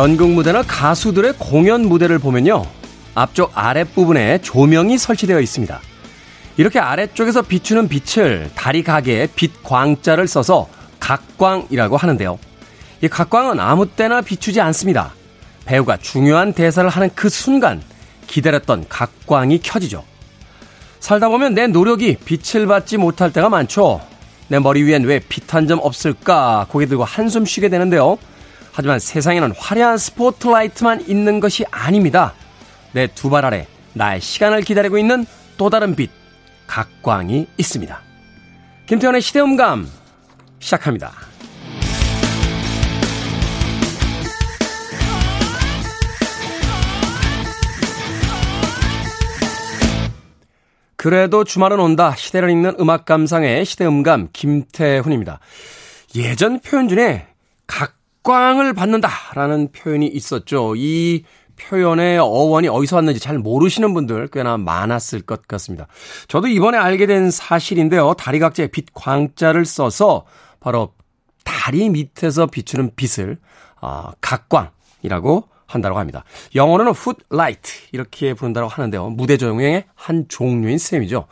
연극 무대나 가수들의 공연 무대를 보면요. 앞쪽 아랫부분에 조명이 설치되어 있습니다. 이렇게 아래쪽에서 비추는 빛을 다리 가게에 빛 광자를 써서 각광이라고 하는데요. 이 각광은 아무 때나 비추지 않습니다. 배우가 중요한 대사를 하는 그 순간 기다렸던 각광이 켜지죠. 살다 보면 내 노력이 빛을 받지 못할 때가 많죠. 내 머리 위엔 왜 빛 한 점 없을까 고개 들고 한숨 쉬게 되는데요. 하지만 세상에는 화려한 스포트라이트만 있는 것이 아닙니다. 내 두 발 아래 나의 시간을 기다리고 있는 또 다른 빛, 각광이 있습니다. 김태현의 시대음감 시작합니다. 그래도 주말은 온다. 시대를 읽는 음악 감상의 시대음감 김태훈입니다. 예전 표현 중에 각 광을 받는다라는 표현이 있었죠. 이 표현의 어원이 어디서 왔는지 잘 모르시는 분들 꽤나 많았을 것 같습니다. 저도 이번에 알게 된 사실인데요. 다리 각자에 빛 광자를 써서 바로 다리 밑에서 비추는 빛을 어, 각광이라고 한다고 합니다. 영어로는 훗라이트 이렇게 부른다고 하는데요. 무대 조명의 한 종류인 셈이죠.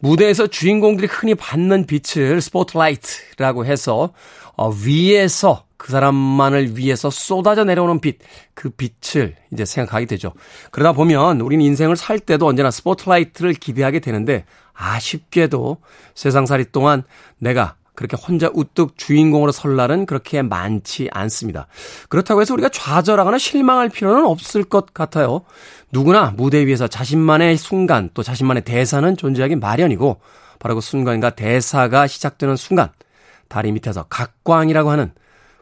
무대에서 주인공들이 흔히 받는 빛을 스포트라이트라고 해서 어, 위에서 그 사람만을 위해서 쏟아져 내려오는 빛, 그 빛을 이제 생각하게 되죠. 그러다 보면 우리는 인생을 살 때도 언제나 스포트라이트를 기대하게 되는데 아쉽게도 세상살이 동안 내가 그렇게 혼자 우뚝 주인공으로 설 날은 그렇게 많지 않습니다. 그렇다고 해서 우리가 좌절하거나 실망할 필요는 없을 것 같아요. 누구나 무대 위에서 자신만의 순간 또 자신만의 대사는 존재하기 마련이고 바로 그 순간과 대사가 시작되는 순간 다리 밑에서 각광이라고 하는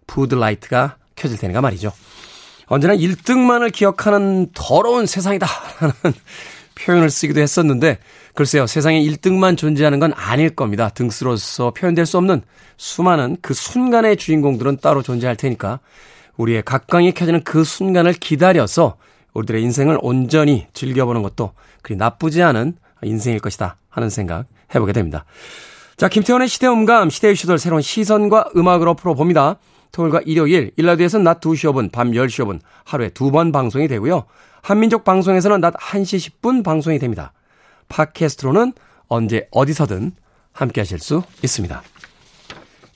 푸드라이트가 켜질 테니까 말이죠. 언제나 1등만을 기억하는 더러운 세상이다. 라는 표현을 쓰기도 했었는데 글쎄요, 세상에 1등만 존재하는 건 아닐 겁니다. 등수로서 표현될 수 없는 수많은 그 순간의 주인공들은 따로 존재할 테니까 우리의 각광이 켜지는 그 순간을 기다려서 우리들의 인생을 온전히 즐겨보는 것도 그리 나쁘지 않은 인생일 것이다 하는 생각 해보게 됩니다. 자, 김태훈의 시대음감, 시대의 이슈들 새로운 시선과 음악으로 풀어봅니다. 토요일과 일요일, 일라디오에서는 낮 2시 5분, 밤 10시 5분 하루에 두 번 방송이 되고요. 한민족 방송에서는 낮 1시 10분 방송이 됩니다. 팟캐스트로는 언제 어디서든 함께 하실 수 있습니다.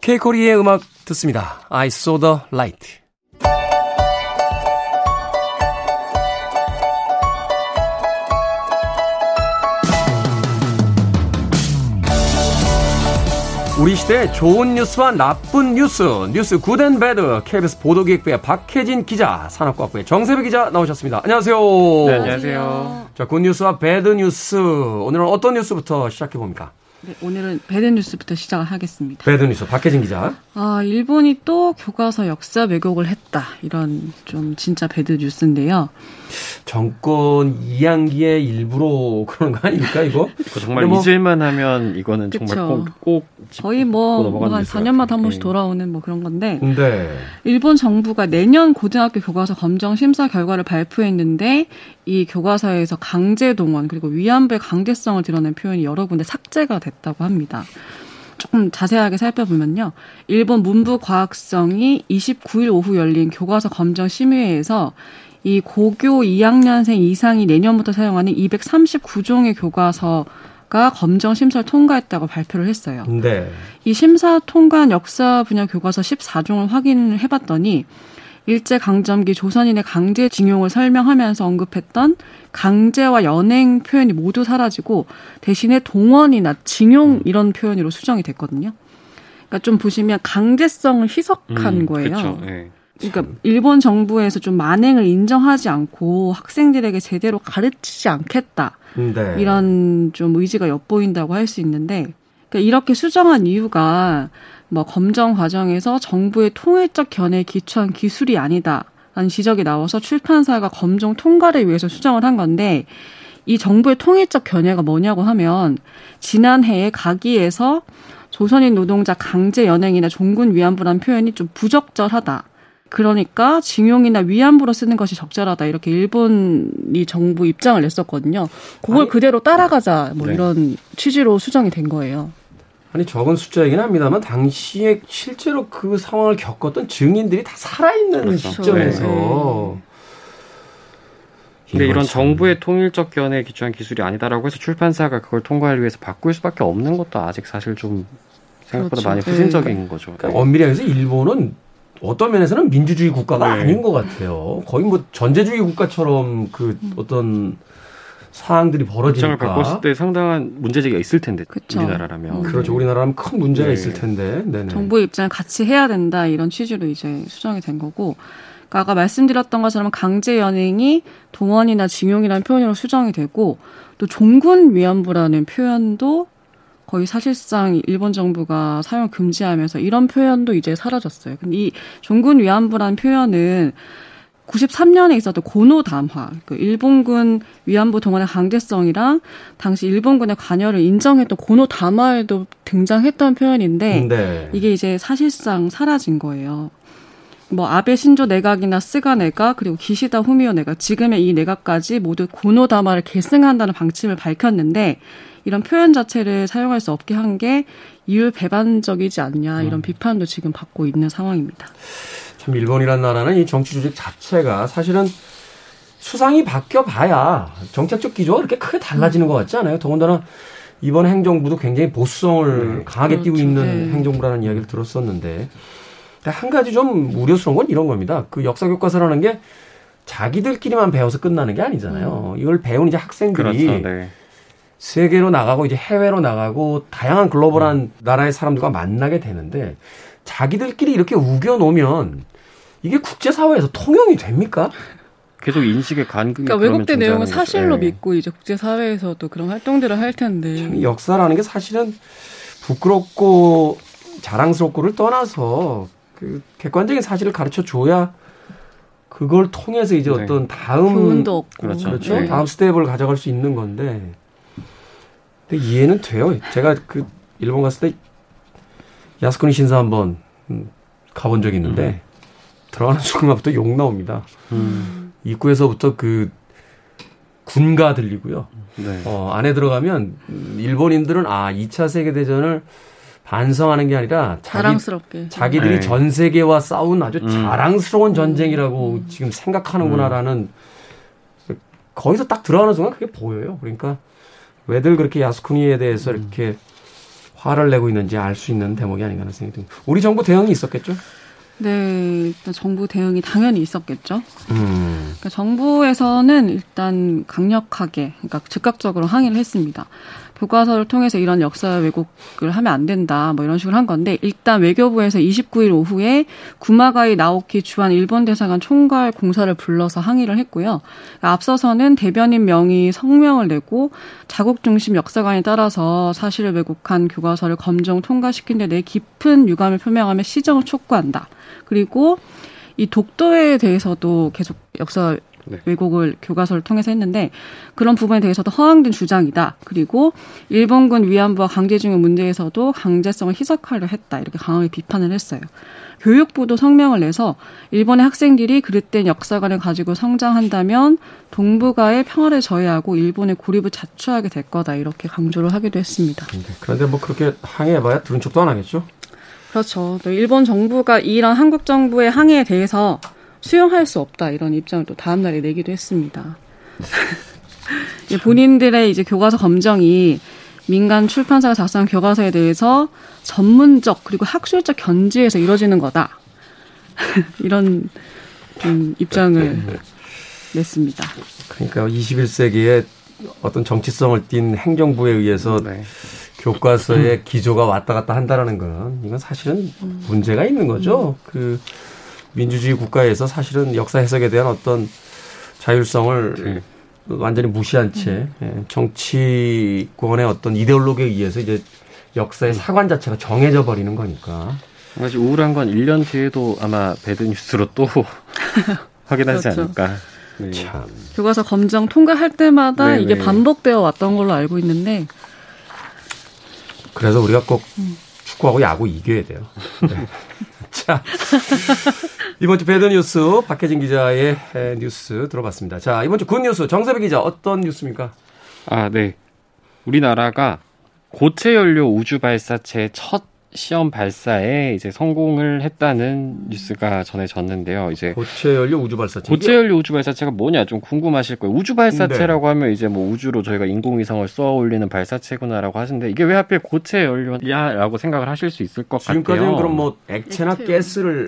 케이코 리의 음악 듣습니다. I saw the light. 우리 시대의 좋은 뉴스와 나쁜 뉴스, 뉴스 good and bad, KBS 보도기획부의 박혜진 기자, 산업과학부의 정세배 기자 나오셨습니다. 안녕하세요. 네, 안녕하세요. 자, good news와 bad news. 오늘은 어떤 뉴스부터 시작해봅니까? 네, 오늘은 배드뉴스부터 시작을 하겠습니다. 배드뉴스 박혜진 기자. 아, 일본이 또 교과서 역사 왜곡을 했다. 이런 좀 진짜 배드뉴스인데요. 정권 이양기의 일부로 그런 거 아닙니까, 이거? 정말 뭐, 잊을만 하면 이거는 그쵸. 정말 꼭, 꼭 거의 뭐, 뭐한 4년마다 한 번씩 돌아오는 뭐 그런 건데. 네. 일본 정부가 내년 고등학교 교과서 검정 심사 결과를 발표했는데 이 교과서에서 강제 동원 그리고 위안부의 강제성을 드러낸 표현이 여러 군데 삭제가 됐다고 합니다. 조금 자세하게 살펴보면요. 일본 문부과학성이 29일 오후 열린 교과서 검정 심의회에서 이 고교 2학년생 이상이 내년부터 사용하는 239종의 교과서 가 검정 심사를 통과했다고 발표를 했어요. 네. 이 심사 통과한 역사 분야 교과서 14종을 확인을 해봤더니 일제 강점기 조선인의 강제징용을 설명하면서 언급했던 강제와 연행 표현이 모두 사라지고 대신에 동원이나 징용 이런 표현으로 수정이 됐거든요. 그러니까 좀 보시면 강제성을 희석한 음, 거예요. 그쵸, 네. 그러니까 일본 정부에서 좀 만행을 인정하지 않고 학생들에게 제대로 가르치지 않겠다. 네. 이런 좀 의지가 엿보인다고 할 수 있는데 그러니까 이렇게 수정한 이유가 뭐 검정 과정에서 정부의 통일적 견해에 기초한 기술이 아니다. 라는 지적이 나와서 출판사가 검정 통과를 위해서 수정을 한 건데 이 정부의 통일적 견해가 뭐냐고 하면 지난해에 가기에서 조선인 노동자 강제 연행이나 종군 위안부란 표현이 좀 부적절하다. 그러니까 징용이나 위안부로 쓰는 것이 적절하다. 이렇게 일본이 정부 입장을 냈었거든요. 그걸 아니, 그대로 따라가자. 뭐 네. 이런 취지로 수정이 된 거예요. 아니 적은 숫자이긴 합니다만 당시에 실제로 그 상황을 겪었던 증인들이 다 살아있는 그렇죠. 시점에서 네. 근데 이런 정부의 통일적 견해에 기초한 기술이 아니다라고 해서 출판사가 그걸 통과하기 위해서 바꿀 수밖에 없는 것도 아직 사실 좀 생각보다 그렇죠. 많이 후진적인 네. 거죠. 그러니까 엄밀히 해서 일본은 어떤 면에서는 민주주의 국가가 네. 아닌 것 같아요. 거의 뭐 전제주의 국가처럼 그 어떤 사항들이 벌어지니까. 바꿨을 때 상당한 문제제기가 있을 텐데 그쵸. 우리나라라면. 음. 그렇죠. 우리나라라면 큰 문제가 네. 있을 텐데. 네네. 정부의 입장을 같이 해야 된다 이런 취지로 이제 수정이 된 거고. 그러니까 아까 말씀드렸던 것처럼 강제 연행이 동원이나 징용이라는 표현으로 수정이 되고 또 종군 위안부라는 표현도 거의 사실상 일본 정부가 사용 금지하면서 이런 표현도 이제 사라졌어요. 근데 이 종군 위안부라는 표현은 93년에 있었던 고노 담화, 그 일본군 위안부 동원의 강제성이랑 당시 일본군의 관여를 인정했던 고노 담화에도 등장했던 표현인데 네. 이게 이제 사실상 사라진 거예요. 뭐 아베 신조 내각이나 스가 내각 그리고 기시다 후미오 내각 지금의 이 내각까지 모두 고노 담화를 계승한다는 방침을 밝혔는데 이런 표현 자체를 사용할 수 없게 한 게 이율 배반적이지 않냐 이런 음. 비판도 지금 받고 있는 상황입니다. 참 일본이라는 나라는 이 정치 조직 자체가 사실은 수상이 바뀌어 봐야 정책적 기조가 그렇게 크게 달라지는 것 같지 않아요? 더군다나 이번 행정부도 굉장히 보수성을 네. 강하게 그렇죠. 띄고 있는 네. 행정부라는 이야기를 들었었는데 한 가지 좀 우려스러운 건 이런 겁니다. 그 역사 교과서라는 게 자기들끼리만 배워서 끝나는 게 아니잖아요. 음. 이걸 배운 이제 학생들이 그렇죠. 네. 세계로 나가고 이제 해외로 나가고 다양한 글로벌한 음. 나라의 사람들과 만나게 되는데 자기들끼리 이렇게 우겨 놓으면 이게 국제 사회에서 통용이 됩니까? 계속 인식의 간극이 그러니까 왜곡된 내용은 사실로 네. 믿고 이제 국제 사회에서도 그런 활동들을 할 텐데 역사라는 게 사실은 부끄럽고 자랑스럽고를 떠나서 그 객관적인 사실을 가르쳐 줘야 그걸 통해서 이제 네. 어떤 다음 그렇죠. 그렇죠. 네. 다음 스텝을 가져갈 수 있는 건데 근데 이해는 돼요. 제가 그 일본 갔을 때 야스쿠니 신사 한번 음, 가본 적이 있는데 음. 들어가는 순간부터 욕 나옵니다. 음. 입구에서부터 그 군가 들리고요. 네. 어, 안에 들어가면 일본인들은 아 2차 세계 대전을 반성하는 게 아니라 자기, 자랑스럽게 자기들이 네. 전 세계와 싸운 아주 음. 자랑스러운 전쟁이라고 음. 지금 생각하는구나라는 거기서 딱 들어가는 순간 그게 보여요. 그러니까 왜들 그렇게 야스쿠니에 대해서 음. 이렇게 화를 내고 있는지 알 수 있는 대목이 아닌가 하는 생각이 듭니다. 우리 정부 대응이 있었겠죠? 네, 일단 정부 대응이 당연히 있었겠죠. 음. 그러니까 정부에서는 일단 강력하게, 그러니까 즉각적으로 항의를 했습니다. 교과서를 통해서 이런 역사 왜곡을 하면 안 된다. 뭐 이런 식으로 한 건데 일단 외교부에서 29일 오후에 구마가이 나오키 주한 일본 대사관 총괄 공사를 불러서 항의를 했고요. 앞서서는 대변인 명의 성명을 내고 자국 중심 역사관에 따라서 사실을 왜곡한 교과서를 검정 통과시킨 데 대해 깊은 유감을 표명하며 시정을 촉구한다. 그리고 이 독도에 대해서도 계속 역사 네. 왜곡을 교과서를 통해서 했는데 그런 부분에 대해서도 허황된 주장이다. 그리고 일본군 위안부와 강제징용 문제에서도 강제성을 희석하려 했다. 이렇게 강하게 비판을 했어요. 교육부도 성명을 내서 일본의 학생들이 그릇된 역사관을 가지고 성장한다면 동북아의 평화를 저해하고 일본의 고립을 자초하게 될 거다 이렇게 강조를 하기도 했습니다. 네. 그런데 뭐 그렇게 항의해봐야 들은 척도 안 하겠죠? 그렇죠. 또 일본 정부가 이런 한국 정부의 항의에 대해서 수용할 수 없다 이런 입장을 또 다음 날에 내기도 했습니다. 본인들의 이제 교과서 검정이 민간 출판사가 작성한 교과서에 대해서 전문적 그리고 학술적 견지에서 이루어지는 거다. 이런 좀 입장을 냈습니다. 그러니까 21세기에 어떤 정치성을 띤 행정부에 의해서 네. 교과서의 음. 기조가 왔다 갔다 한다라는 건 이건 사실은 음. 문제가 있는 거죠. 음. 그 민주주의 국가에서 사실은 역사 해석에 대한 어떤 자율성을 네. 완전히 무시한 채 음. 정치권의 어떤 이데올로기에 의해서 이제 역사의 사관 자체가 정해져 버리는 거니까. 사실 우울한 건 1년 뒤에도 아마 bad news로 또 확인하지 그렇죠. 않을까. 네. 참. 교과서 검정 통과할 때마다 네네. 이게 네. 반복되어 왔던 걸로 알고 있는데. 그래서 우리가 꼭 음. 축구하고 야구 이겨야 돼요. 네. 자, 이번 주 bad news 박혜진 기자의 뉴스 들어봤습니다. 자, 이번 주 good news 정세배 기자 어떤 뉴스입니까? 아, 네. 우리나라가 고체 연료 우주 발사체 첫 시험 발사에 이제 성공을 했다는 뉴스가 전해졌는데요. 이제 고체 연료 우주 발사체. 고체 연료 우주 발사체가 뭐냐 좀 궁금하실 거예요. 우주 발사체라고 네. 하면 이제 뭐 우주로 저희가 인공위성을 쏘아 올리는 발사체구나라고 하시는데 이게 왜 하필 고체 연료냐라고 생각을 하실 수 있을 것 지금까지는 같아요. 지금까지는 그럼 뭐 액체나 액체. 가스를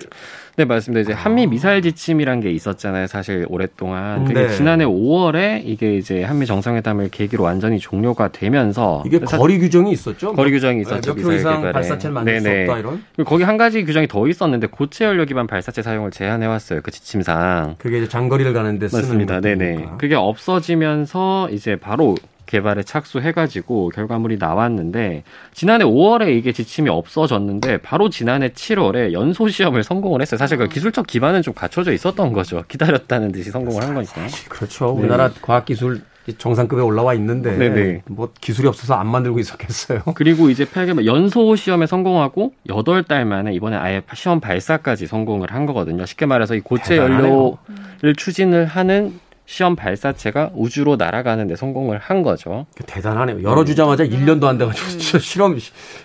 네, 맞습니다. 이제 한미 미사일 지침이란 게 있었잖아요. 사실 오랫동안. 그게 네. 지난해 5월에 이게 이제 한미 정상회담을 계기로 완전히 종료가 되면서 이게 거리 규정이 있었죠? 거리 규정이 있었죠. 몇 미사일 개발에. 발사체를 만들 네네. 수 없다 이런. 거기 한 가지 규정이 더 있었는데 고체 연료 기반 발사체 사용을 제한해 왔어요. 그 지침상. 그게 이제 장거리를 가는데 쓰는 맞습니다. 네네. 그게 없어지면서 이제 바로 개발에 착수해가지고 결과물이 나왔는데 지난해 5월에 이게 지침이 없어졌는데 바로 지난해 7월에 연소 시험을 성공을 했어요. 사실 그 기술적 기반은 좀 갖춰져 있었던 거죠. 기다렸다는 듯이 성공을 한 거니까. 그렇죠. 네. 우리나라 과학기술 정상급에 올라와 있는데 네네. 뭐 기술이 없어서 안 만들고 있었겠어요. 그리고 이제 8개월 연소 시험에 성공하고 8달 만에 이번에 아예 시험 발사까지 성공을 한 거거든요. 쉽게 말해서 이 고체 연료를 추진을 하는 시험 발사체가 우주로 날아가는 데 성공을 한 거죠. 대단하네요. 열어주자마자 1년도 안 돼가지고 음. 실험,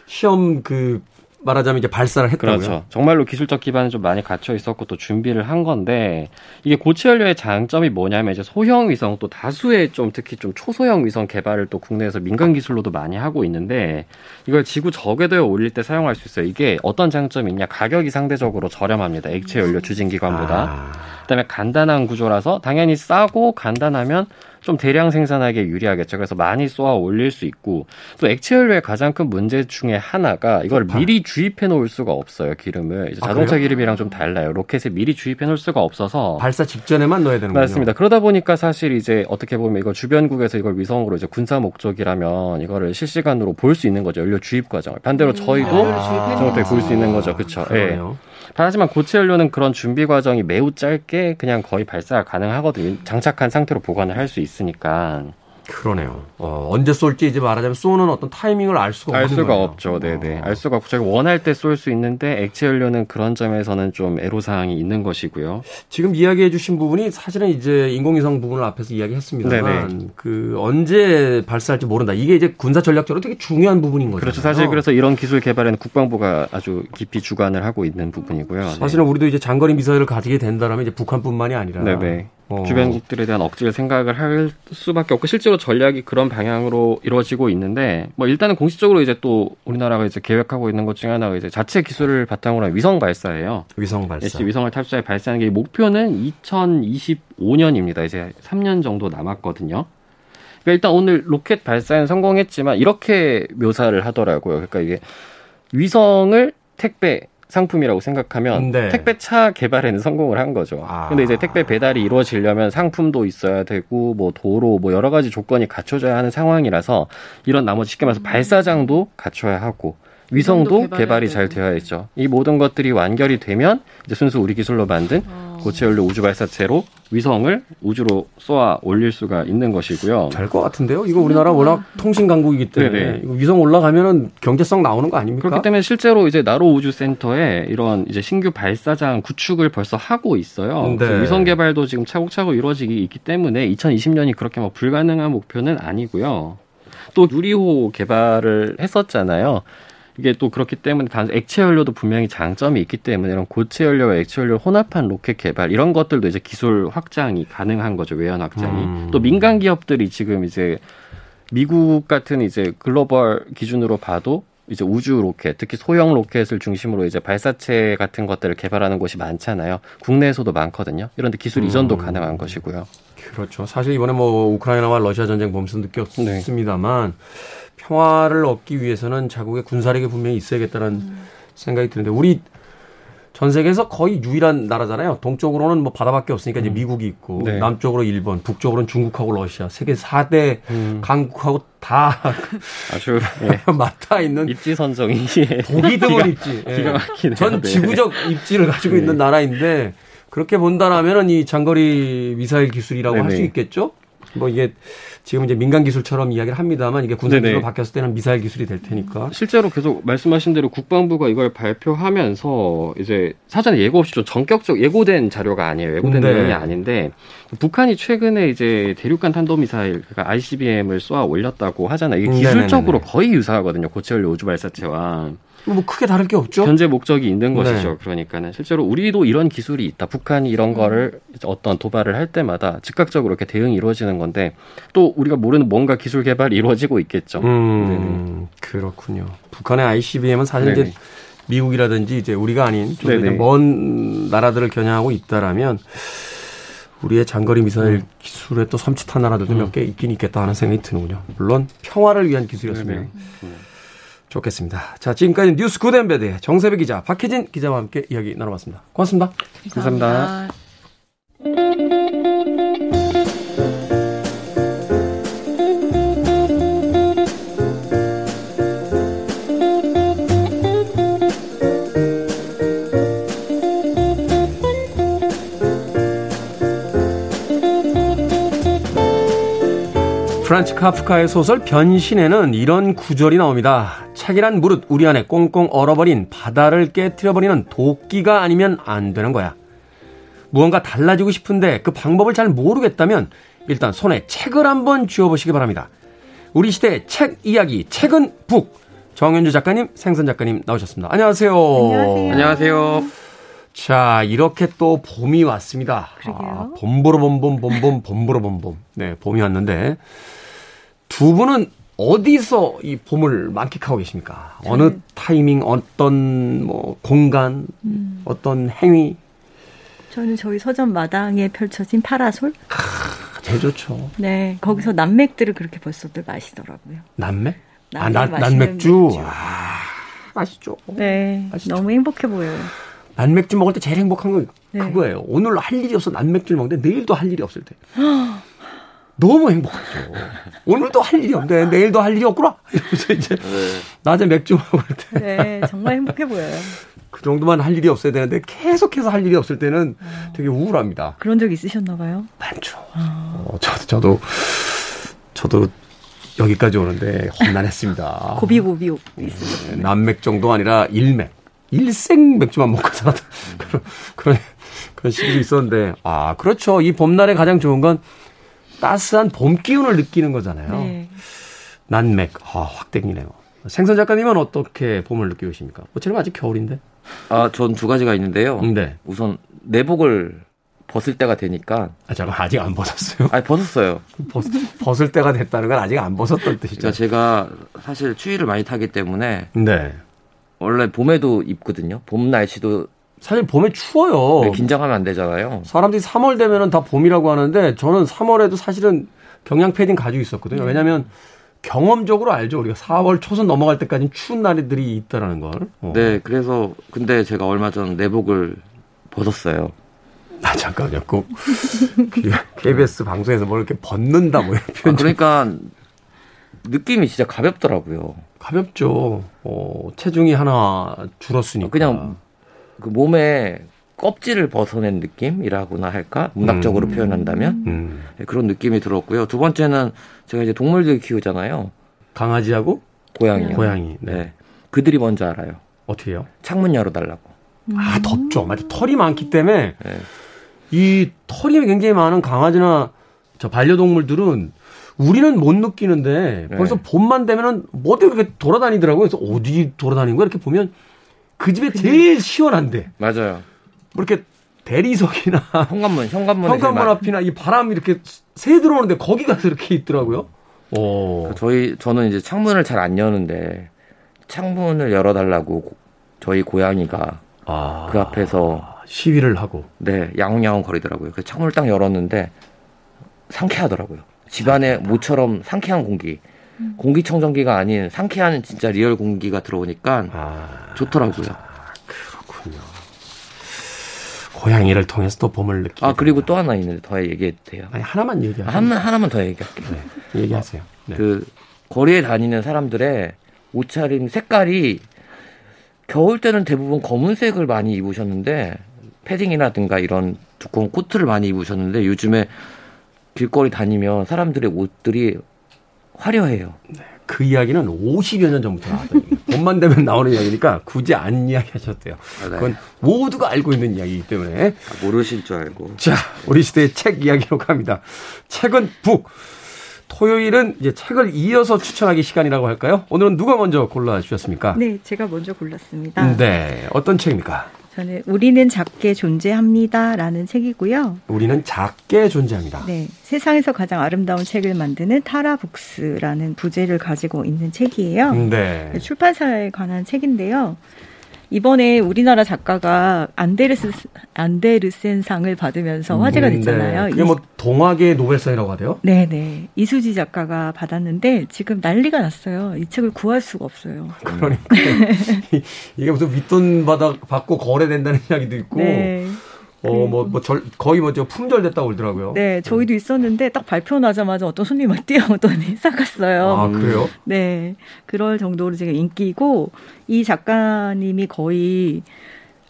시험 그 말하자면 이제 발사를 했다고요. 그렇죠. 정말로 기술적 기반은 좀 많이 갖춰 있었고 또 준비를 한 건데 이게 고체 연료의 장점이 뭐냐면 이제 소형 위성 또 다수의 좀 특히 좀 초소형 위성 개발을 또 국내에서 민간 기술로도 많이 하고 있는데 이걸 지구 저궤도에 올릴 때 사용할 수 있어요. 이게 어떤 장점이 있냐? 가격이 상대적으로 저렴합니다. 액체 연료 추진 기관보다. 아. 그다음에 간단한 구조라서 당연히 싸고 간단하면 좀 대량 생산하기에 유리하겠죠. 그래서 많이 쏘아 올릴 수 있고 또 액체 연료의 가장 큰 문제 중에 하나가 이걸 좋다. 미리 주입해 놓을 수가 없어요. 기름을 이제 아, 자동차 아, 기름이랑 좀 달라요. 로켓에 미리 주입해 놓을 수가 없어서 발사 직전에만 넣어야 되는 거죠. 맞습니다. 그러다 보니까 사실 이제 어떻게 보면 이걸 주변국에서 이걸 위성으로 이제 군사 목적이라면 이거를 실시간으로 볼 수 있는 거죠. 연료 주입 과정을 반대로 음. 저희도 아, 저렇게 볼 수 있는 거죠. 그렇죠. 예. 네. 하지만 고체 연료는 그런 준비 과정이 매우 짧게 그냥 거의 발사가 가능하거든요. 장착한 상태로 보관을 할 수 있으니까. 그러네요. 어, 언제 쏠지 이제 말하자면 쏘는 어떤 타이밍을 알 수가 알 수가 거예요. 없죠. 네네. 어. 알 수가 없고 저희가 원할 때 쏠 수 있는데 액체 연료는 그런 점에서는 좀 애로사항이 있는 것이고요. 지금 이야기해 주신 부분이 사실은 이제 인공위성 부분을 앞에서 이야기했습니다만 그 언제 발사할지 모른다. 이게 이제 군사 전략적으로 되게 중요한 부분인 거죠. 그렇죠. 사실 그래서 이런 기술 개발에는 국방부가 아주 깊이 주관을 하고 있는 부분이고요. 사실은 네. 우리도 이제 장거리 미사일을 가지게 된다면 이제 북한뿐만이 아니라 네네. 어. 주변국들에 대한 억지를 생각을 할 수밖에 없고 실제로 전략이 그런 방향으로 이루어지고 있는데 뭐 일단은 공식적으로 이제 또 우리나라가 이제 계획하고 있는 것 중에 하나가 이제 자체 기술을 바탕으로 한 위성 발사예요. 위성 발사. 위성을 탑재해 발사하는 게 목표는 2025년입니다. 이제 3년 정도 남았거든요. 그러니까 일단 오늘 로켓 발사는 성공했지만 이렇게 묘사를 하더라고요. 그러니까 이게 위성을 택배 상품이라고 생각하면 네. 택배차 개발에는 성공을 한 거죠. 아. 근데 이제 택배 배달이 이루어지려면 상품도 있어야 되고 뭐 도로 뭐 여러 가지 조건이 갖춰져야 하는 상황이라서 이런 나머지 쉽게 말해서 발사장도 갖춰야 하고 위성도 개발이 잘 되어야 있죠. 이 모든 것들이 완결이 되면 이제 순수 우리 기술로 만든 어. 고체 연료 우주 발사체로 위성을 우주로 쏘아 올릴 수가 있는 것이고요. 될 것 같은데요. 이거 우리나라 워낙 통신 강국이기 때문에 위성 올라가면은 경제성 나오는 거 아닙니까? 그렇기 때문에 실제로 이제 나로 우주 센터에 이런 이제 신규 발사장 구축을 벌써 하고 있어요. 네. 위성 개발도 지금 차곡차곡 이루어지기 있기 때문에 2020년이 그렇게 뭐 불가능한 목표는 아니고요. 또 유리호 개발을 했었잖아요. 이게 또 그렇기 때문에 단 액체 연료도 분명히 장점이 있기 때문에 이런 고체 연료와 액체 연료 혼합한 로켓 개발 이런 것들도 이제 기술 확장이 가능한 거죠 외연 확장이 음. 또 민간 기업들이 지금 이제 미국 같은 이제 글로벌 기준으로 봐도 이제 우주 로켓, 특히 소형 로켓을 중심으로 이제 발사체 같은 것들을 개발하는 곳이 많잖아요. 국내에서도 많거든요. 이런데 기술 이전도 음. 가능한 것이고요. 그렇죠. 사실 이번에 뭐 우크라이나와 러시아 전쟁 보면서 느꼈습니다만 네. 평화를 얻기 위해서는 자국의 군사력이 분명히 있어야겠다는 음. 생각이 드는데 우리 전 세계에서 거의 유일한 나라잖아요. 동쪽으로는 뭐 바다밖에 없으니까 음. 이제 미국이 있고 네. 남쪽으로 일본, 북쪽으로는 중국하고 러시아 세계 4대 음. 강국하고 다 아주 예. 맞닿아 있는 입지 선정이 독이 드문 입지. 예. 기가 막히네요. 전 네. 지구적 입지를 가지고 네. 있는 나라인데 그렇게 본다라면은 이 장거리 미사일 기술이라고 할 수 있겠죠. 뭐 이게 지금 이제 민간 기술처럼 이야기를 합니다만 이게 군사 기술로 바뀌었을 때는 미사일 기술이 될 테니까. 실제로 계속 말씀하신 대로 국방부가 이걸 발표하면서 이제 사전에 예고 없이 좀 전격적 예고된 자료가 아니에요. 예고된 네. 내용이 아닌데 북한이 최근에 이제 대륙간 탄도미사일 그러니까 ICBM을 쏘아 올렸다고 하잖아요. 이게 기술적으로 네네네. 거의 유사하거든요. 고체연료 우주 발사체와. 뭐 크게 다를 게 없죠. 현재 목적이 있는 네. 것이죠. 그러니까는 실제로 우리도 이런 기술이 있다. 북한이 이런 거를 어떤 도발을 할 때마다 즉각적으로 이렇게 대응이 이루어지는 건데 또 우리가 모르는 뭔가 기술 개발이 이루어지고 있겠죠. 음, 그렇군요. 북한의 ICBM은 사실 네네. 이제 미국이라든지 이제 우리가 아닌 좀먼 나라들을 겨냥하고 있다라면 우리의 장거리 미사일 음. 기술에 또 섬찟한 나라들도 음. 몇개 있긴 있겠다 하는 생각이 드는군요. 물론 평화를 위한 기술이었으면 네네. 좋겠습니다. 자, 지금까지 뉴스 구덴베드의 정세배 기자, 박혜진 기자와 함께 이야기 나눠봤습니다. 고맙습니다. 감사합니다. 감사합니다. 프란츠 카프카의 소설 변신에는 이런 구절이 나옵니다. 책이란 무릇 우리 안에 꽁꽁 얼어버린 바다를 깨뜨려버리는 도끼가 아니면 안 되는 거야. 무언가 달라지고 싶은데 그 방법을 잘 모르겠다면 일단 손에 책을 한번 쥐어보시기 바랍니다. 우리 시대의 책 이야기, 책은 북. 정현주 작가님, 생선 작가님 나오셨습니다. 안녕하세요. 안녕하세요. 안녕하세요. 자, 이렇게 또 봄이 왔습니다. 그러게요. 아, 봄보로 봄봄, 봄봄, 봄보로 봄봄. 네, 봄이 왔는데 두 분은 어디서 이 봄을 만끽하고 계십니까? 어느 네. 타이밍, 어떤 뭐 공간, 음. 어떤 행위? 저는 저희 서점 마당에 펼쳐진 파라솔. 아, 제일 좋죠. 네, 거기서 난맥들을 그렇게 벌써들 마시더라고요. 난맥? 아, 난, 난맥주. 맥주. 아, 맛있죠. 네, 맛있죠. 너무 행복해 보여요. 난맥주 먹을 때 제일 행복한 건 네. 그거예요. 오늘 할 일이 없어 난맥주를 먹는데 내일도 할 일이 없을 때. 너무 행복하죠. 오늘도 할 일이 없네. 내일도 할 일이 없구나. 이러면서 이제 네. 낮에 맥주 먹을 때. 네, 정말 행복해 보여요. 그 정도만 할 일이 없어야 되는데 계속해서 할 일이 없을 때는 어. 되게 우울합니다. 그런 적 있으셨나 봐요? 많죠. 어. 어, 저도, 저도, 저도 여기까지 오는데 험난했습니다. 고비고비 있으셨 네, 남맥 정도 아니라 일맥. 일생 맥주만 먹고 살았던 그런, 그런, 그런 시기도 있었는데, 아, 그렇죠. 이 봄날에 가장 좋은 건 따스한 봄 기운을 느끼는 거잖아요. 네. 난맥, 아, 확 땡기네요. 생선 작가님은 어떻게 봄을 느끼고 계십니까? 어차피 아직 겨울인데. 아, 전 두 가지가 있는데요. 네. 우선 내복을 벗을 때가 되니까. 아, 잠깐 아직 안 벗었어요? 아니, 벗었어요. 벗, 벗을 때가 됐다는 건 아직 안 벗었던 뜻이죠. 그러니까 제가 사실 추위를 많이 타기 때문에. 네. 원래 봄에도 입거든요. 봄 날씨도 사실 봄에 추워요. 네, 긴장하면 안 되잖아요. 사람들이 3월 되면은 다 봄이라고 하는데 저는 3월에도 사실은 경량 패딩 가지고 있었거든요. 왜냐하면 경험적으로 알죠. 우리가 4월 초선 넘어갈 때까지 추운 날들이 있다라는 걸. 어. 네, 그래서 근데 제가 얼마 전 내복을 벗었어요. 아 잠깐만요. 꼭 KBS 방송에서 뭘 이렇게 벗는다 뭐 이런 표현. 아, 그러니까 느낌이 진짜 가볍더라고요. 가볍죠. 어, 체중이 하나 줄었으니까. 그냥 그 몸에 껍질을 벗어낸 느낌이라고나 할까 문학적으로 음. 표현한다면 음. 네, 그런 느낌이 들었고요. 두 번째는 제가 이제 동물들 키우잖아요. 강아지하고 고양이요. 고양이. 네. 네. 그들이 먼저 알아요. 어떻게요? 창문 열어달라고. 아 덥죠. 맞아. 털이 많기 때문에 네. 이 털이 굉장히 많은 강아지나 저 반려동물들은 우리는 못 느끼는데 네. 벌써 봄만 되면은 뭐들 그렇게 돌아다니더라고요. 그래서 어디 돌아다니는 거야 이렇게 보면 그 집에 제일 시원한데. 맞아요. 뭐 이렇게 대리석이나 현관문, 현관문, 현관문 앞이나 이 바람이 이렇게 새 들어오는데 거기 가서 이렇게 있더라고요. 오. 저희 저는 이제 창문을 잘 안 여는데 창문을 열어달라고 저희 고양이가 아, 그 앞에서 시위를 하고 네 야옹야옹 거리더라고요. 그 창문을 딱 열었는데 상쾌하더라고요. 집안에 모처럼 상쾌한 공기. 음. 공기청정기가 아닌 상쾌한 진짜 real 공기가 들어오니까 아, 좋더라고요. 아, 그렇군요. 고양이를 통해서 또 봄을 느끼. 아 그리고 또 하나 있는데 더 얘기해도 돼요. 아니 하나만 얘기하세요. 하나 하나만 더 얘기할게요. 네, 얘기하세요. 네. 그 거리에 다니는 사람들의 옷차림 색깔이 겨울 때는 대부분 검은색을 많이 입으셨는데 패딩이라든가 이런 두꺼운 코트를 많이 입으셨는데 요즘에 길거리 다니면 사람들의 옷들이 화려해요. 네. 그 이야기는 50여 년 전부터 나왔던 얘기예요. 봄만 되면 나오는 이야기니까 굳이 안 이야기하셨대요. 아, 네. 그건 모두가 알고 있는 이야기이기 때문에. 아, 모르실 줄 알고. 자, 우리 시대의 책 이야기로 갑니다. 책은 북. 토요일은 이제 책을 이어서 추천하기 시간이라고 할까요? 오늘은 누가 먼저 골라 주셨습니까? 네, 제가 먼저 골랐습니다. 네, 어떤 책입니까? 저는 우리는 작게 존재합니다라는 책이고요. 우리는 작게 존재합니다. 네, 세상에서 가장 아름다운 책을 만드는 타라북스라는 부제를 가지고 있는 책이에요. 네. 출판사에 관한 책인데요. 이번에 우리나라 작가가 안데르스 안데르센상을 받으면서 화제가 음, 네. 됐잖아요. 네. 그게 뭐 동화계 노벨상이라고 하대요? 네, 네. 이수지 작가가 받았는데 지금 난리가 났어요. 이 책을 구할 수가 없어요. 그러니까 이게 무슨 윗돈 받아 받고 거래된다는 이야기도 있고. 네. 어, 뭐, 뭐, 절, 거의 뭐, 저 품절됐다고 그러더라고요. 네, 저희도 있었는데, 딱 발표 나자마자 어떤 손님이 뛰어오더니 싸갔어요. 아, 그래요? 네. 그럴 정도로 지금 인기고, 이 작가님이 거의,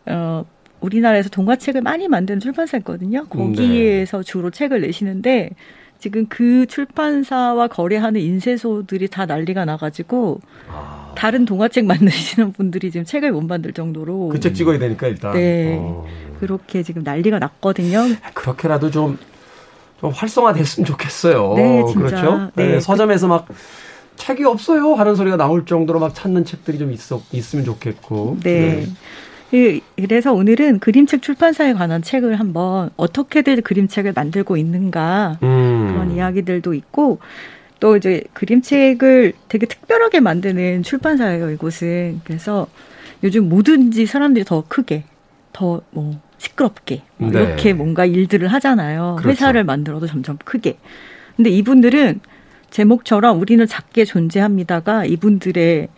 어, 우리나라에서 동화책을 많이 만드는 출판사였거든요. 거기에서 네. 주로 책을 내시는데, 지금 그 출판사와 거래하는 인쇄소들이 다 난리가 나가지고, 아. 다른 동화책 만드시는 분들이 지금 책을 못 만들 정도로. 그 책 찍어야 되니까, 일단. 네. 어. 그렇게 지금 난리가 났거든요. 그렇게라도 좀, 좀 활성화됐으면 좋겠어요. 네, 진짜. 그렇죠? 네. 네. 서점에서 막 책이 없어요 하는 소리가 나올 정도로 막 찾는 책들이 좀 있어, 있으면 좋겠고. 네. 네. 그래서 오늘은 그림책 출판사에 관한 책을 한번 어떻게들 그림책을 만들고 있는가 음. 그런 이야기들도 있고 또 이제 그림책을 되게 특별하게 만드는 출판사예요 이곳은 그래서 요즘 뭐든지 사람들이 더 크게 더뭐 시끄럽게 뭐 네. 이렇게 뭔가 일들을 하잖아요. 그렇죠. 회사를 만들어도 점점 크게. 근데 이분들은 제목처럼 우리는 작게 존재합니다가 이분들의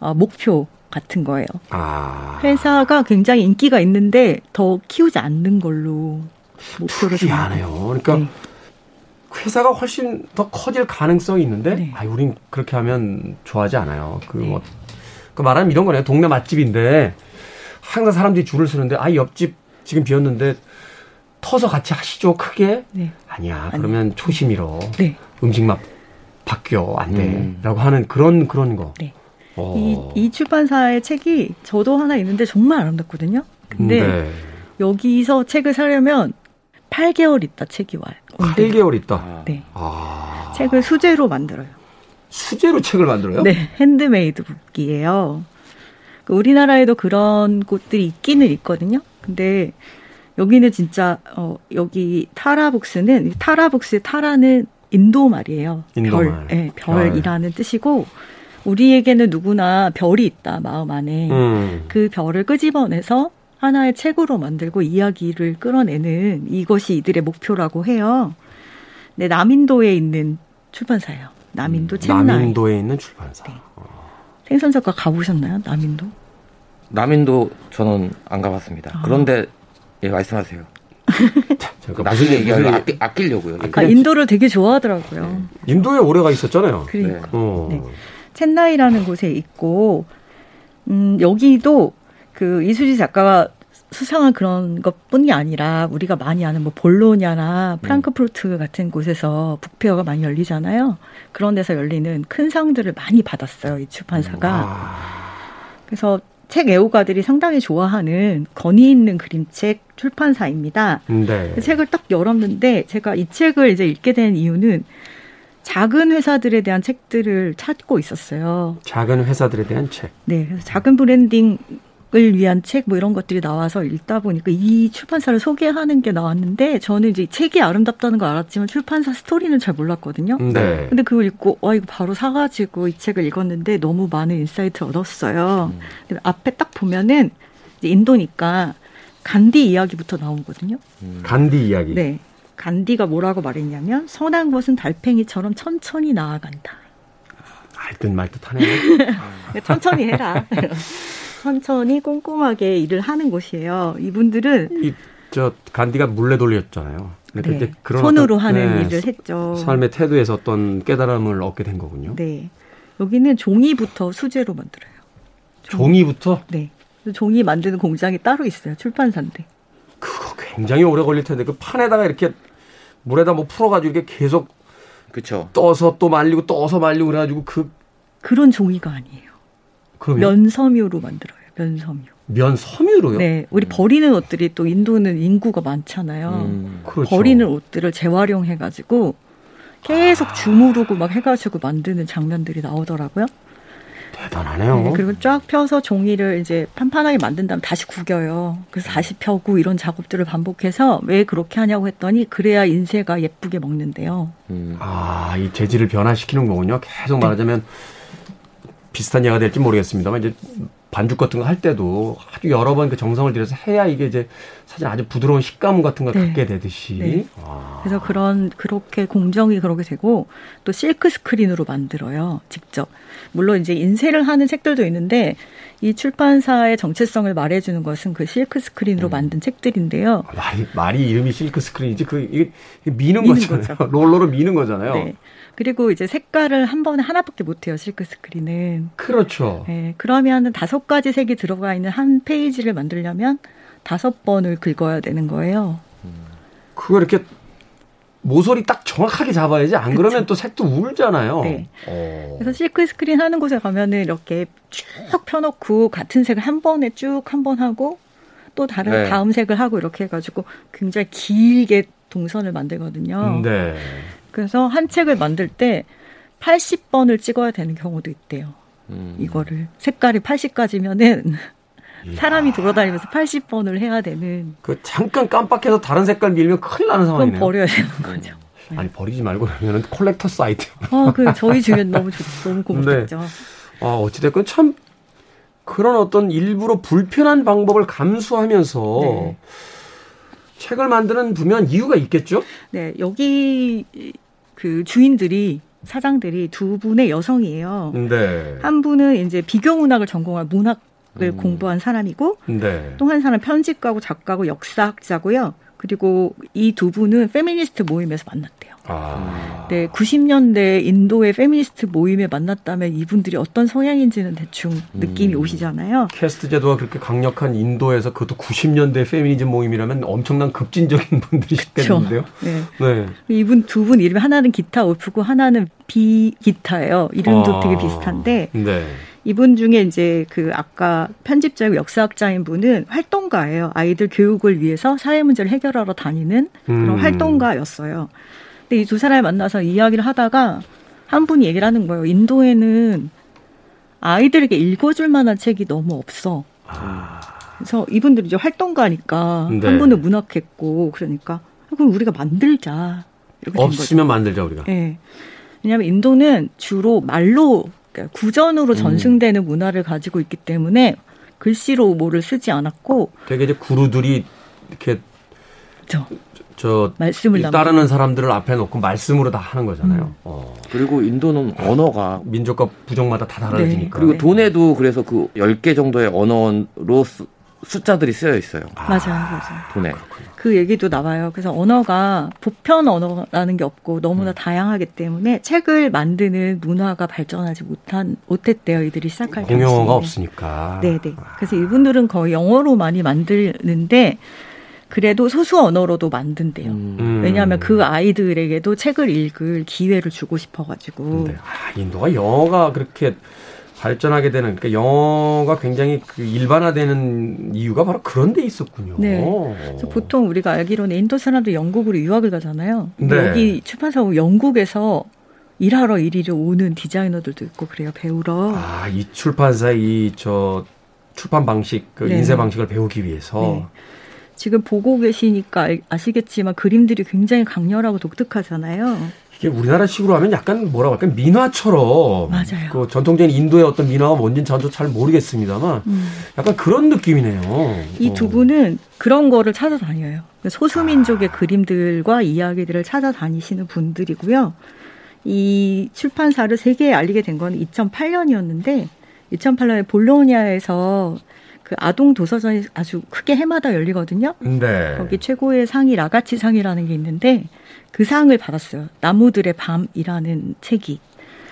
어, 목표 같은 거예요. 아. 회사가 굉장히 인기가 있는데 더 키우지 않는 걸로 목표를 정하네요. 그러니까 네. 회사가 훨씬 더 커질 가능성이 있는데, 네. 아, 우린 그렇게 하면 좋아하지 않아요. 그 네. 뭐, 그 말하면 이런 거네요. 동네 맛집인데 항상 사람들이 줄을 서는데, 아, 옆집 지금 비었는데 터서 같이 하시죠 크게 네. 아니야 그러면 초심 잃어 네. 음식 맛 바뀌어 안 돼라고 음. 하는 그런 그런 거. 네. 어. 이, 이 출판사의 책이 저도 하나 있는데 정말 아름답거든요. 근데 네. 여기서 책을 사려면 8개월 있다 책이 와요. 8개월 있다. 네. 아. 책을 수제로 만들어요. 수제로 책을 만들어요? 네, handmade book이에요. 그 우리나라에도 그런 곳들이 있기는 있거든요. 근데 여기는 진짜 어 여기 타라북스는 타라북스의 타라는 인도 말이에요. 인도 별, 말. 네, 별이라는 별. 뜻이고 우리에게는 누구나 별이 있다 마음 안에 음. 그 별을 끄집어내서 하나의 책으로 만들고 이야기를 끌어내는 이것이 이들의 목표라고 해요. 네, 남인도에 있는 출판사예요. 남인도 음, 첸나이. 남인도에 있는 출판사. 네. 생선 작가 가보셨나요? 남인도? 남인도 저는 안 가봤습니다. 아. 그런데 예 말씀하세요. 나중에 얘기하면 아끼, 아끼려고요. 아, 인도를 되게 좋아하더라고요. 네. 인도에 오래가 있었잖아요. 그러니까. 네. 어. 네. 첸나이라는 곳에 있고 음, 여기도 그 이수지 작가가 수상한 그런 것뿐이 아니라 우리가 많이 아는 뭐 볼로냐나 프랑크푸르트 같은 곳에서 북페어가 많이 열리잖아요. 그런 데서 열리는 큰 상들을 많이 받았어요. 이 출판사가. 와. 그래서 책 애호가들이 상당히 좋아하는 권위 있는 그림책 출판사입니다. 네. 그 책을 딱 열었는데 제가 이 책을 이제 읽게 된 이유는 작은 회사들에 대한 책들을 찾고 있었어요. 작은 회사들에 대한 책. 네, 그래서 작은 branding을 위한 책 뭐 이런 것들이 나와서 읽다 보니까 이 출판사를 소개하는 게 나왔는데 저는 이제 책이 아름답다는 걸 알았지만 출판사 스토리는 잘 몰랐거든요. 네. 근데 그걸 읽고 와 이거 바로 사가지고 이 책을 읽었는데 너무 많은 insight를 얻었어요. 음. 앞에 딱 보면은 인도니까 간디 이야기부터 나오거든요. 음. 간디 이야기. 네. 간디가 뭐라고 말했냐면 선한 것은 달팽이처럼 천천히 나아간다. 알듯 말듯 하네요. 천천히 해라. 천천히 꼼꼼하게 일을 하는 곳이에요. 이분들은 이, 저 간디가 물레 돌렸잖아요. 네. 그런 손으로 어떤, 하는 네, 일을 했죠. 삶의 태도에서 어떤 깨달음을 얻게 된 거군요. 네. 여기는 종이부터 수제로 만들어요. 종이. 부터 네. 종이 만드는 공장이 따로 있어요. 출판사인데. 그거 굉장히 오래 걸릴 텐데 그 판에다가 이렇게 물에다 뭐 풀어가지고 이렇게 계속 그쵸. 떠서 또 말리고 떠서 말리고 그래가지고 그 그런 종이가 아니에요. 그러면? 면섬유로 만들어요. 면섬유. 면섬유로요? 네, 우리 음. 버리는 옷들이 또 인도는 인구가 많잖아요. 음, 그렇죠. 버리는 옷들을 재활용해가지고 계속 아. 주무르고 막 해가지고 만드는 장면들이 나오더라고요. 대단하네요. 네, 그리고 쫙 펴서 종이를 이제 판판하게 만든 다음 다시 구겨요. 그래서 다시 펴고 이런 작업들을 반복해서 왜 그렇게 하냐고 했더니 그래야 인쇄가 예쁘게 먹는데요. 음. 아, 이 재질을 변화시키는 거군요. 계속 말하자면 네. 비슷한 예가 될지 모르겠습니다만 이제 반죽 같은 거 할 때도 아주 여러 번 그 정성을 들여서 해야 이게 이제 사실 아주 부드러운 식감 같은 걸 네. 갖게 되듯이. 네. 아. 그래서 그런 그렇게 공정이 그렇게 되고 또 실크 스크린으로 만들어요. 직접. 물론 이제 인쇄를 하는 책들도 있는데 이 출판사의 정체성을 말해주는 것은 그 실크 스크린으로 음. 만든 책들인데요. 말이, 말이 이름이 실크 스크린이지 그 이게 미는, 미는 거잖아요. 거죠. 롤러로 미는 거잖아요. 네. 그리고 이제 색깔을 한 번에 하나밖에 못 해요, 실크 스크린은. 그렇죠. 네, 그러면 다섯 가지 색이 들어가 있는 한 페이지를 만들려면 다섯 번을 긁어야 되는 거예요. 그거 이렇게 모서리 딱 정확하게 잡아야지 안 그쵸. 그러면 또 색도 울잖아요. 네. 오. 어. 그래서 실크 스크린 하는 곳에 가면은 이렇게 쭉 펴놓고 같은 색을 한 번에 쭉 한 번 하고 또 다른 네. 다음 색을 하고 이렇게 해가지고 굉장히 길게 동선을 만들거든요. 네. 그래서 한 책을 만들 때 80번을 찍어야 되는 경우도 있대요. 음. 이거를 색깔이 80가지면은 사람이 돌아다니면서 80번을 해야 되는. 그 잠깐 깜빡해서 다른 색깔 밀면 큰일 나는 상황이네요. 그럼 버려야 되는 거죠. 네. 아니 버리지 말고 그러면은 콜렉터 사이트. 어, 그 저희 주변 너무 좋, 너무 고맙죠. 네. 아 어찌 됐건 참 그런 어떤 일부러 불편한 방법을 감수하면서. 네. 책을 만드는 분명 이유가 있겠죠? 네, 여기 그 주인들이 사장들이 두 분의 여성이에요. 네. 한 분은 이제 비교 문학을 전공한 문학 을 음. 공부한 사람이고 네. 또한 사람 편집가고 작가고 역사학자고요. 그리고 이 두 분은 페미니스트 모임에서 만났대요. 아. 네, 90년대 인도의 페미니스트 모임에 만났다면 이분들이 어떤 성향인지는 대충 느낌이 음. 오시잖아요. 카스트 제도가 그렇게 강력한 인도에서 그것도 90년대 페미니즘 모임이라면 엄청난 급진적인 분들이 있겠는데요. 네. 네. 이분 두 분 이름이 하나는 기타 울프고 하나는 비 기타예요. 이름도 아. 되게 비슷한데. 네. 이분 중에 이제 그 아까 편집자이고 역사학자인 분은 활동가예요. 아이들 교육을 위해서 사회 문제를 해결하러 다니는 그런 음. 활동가였어요. 근데 이 두 사람을 만나서 이야기를 하다가 한 분이 얘기를 하는 거예요. 인도에는 아이들에게 읽어줄 만한 책이 너무 없어. 아. 그래서 이분들이 이제 활동가니까 네. 한 분은 문학했고 그러니까 그럼 우리가 만들자. 없으면 만들자 우리가. 네. 왜냐하면 인도는 주로 말로 그러니까 구전으로 음. 전승되는 음. 문화를 가지고 있기 때문에 글씨로 뭐를 쓰지 않았고 되게 이제 구루들이 이렇게 저, 저 말씀을 따르는 사람들을 앞에 놓고 말씀으로 다 하는 거잖아요. 음. 어. 그리고 인도는 언어가 민족과 부족마다 다 달라지니까. 네. 그리고 돈에도 그래서 그 10개 정도의 언어로 숫자들이 쓰여 있어요. 아, 맞아요, 맞아요. 돈에. 그렇군요. 그 얘기도 나와요. 그래서 언어가 보편 언어라는 게 없고 너무나 음. 다양하기 때문에 책을 만드는 문화가 발전하지 못한 못했대요. 이들이 시작할 때. 공용어가 없으니까. 네, 네. 그래서 이분들은 거의 영어로 많이 만드는데 그래도 소수 언어로도 만든대요. 음. 왜냐하면 그 아이들에게도 책을 읽을 기회를 주고 싶어가지고. 네. 아, 인도가 영어가 그렇게 발전하게 되는 그러니까 영어가 굉장히 그 일반화되는 이유가 바로 그런 데 있었군요. 네. 그래서 보통 우리가 알기로는 인도 사람들 영국으로 유학을 가잖아요. 네. 여기 출판사 영국에서 일하러 이리로 오는 디자이너들도 있고 그래요. 배우러. 아, 이 출판사 이 저 출판 방식, 그 네. 인쇄 방식을 배우기 위해서. 네. 지금 보고 계시니까 아시겠지만 그림들이 굉장히 강렬하고 독특하잖아요. 이게 우리나라식으로 하면 약간 뭐라고 할까 민화처럼 맞아요. 그 전통적인 인도의 어떤 민화가 뭔지는 저도 잘 모르겠습니다만 음. 약간 그런 느낌이네요. 이두 어. 분은 그런 거를 찾아다녀요. 소수민족의 아. 그림들과 이야기들을 찾아다니시는 분들이고요. 이 출판사를 세계에 알리게 된 건 2008년이었는데 2008년에 볼로니아에서 그 아동 도서전이 아주 크게 해마다 열리거든요. 네. 거기 최고의 상이 라가치 상이라는 게 있는데 그 상을 받았어요. 나무들의 밤이라는 책이.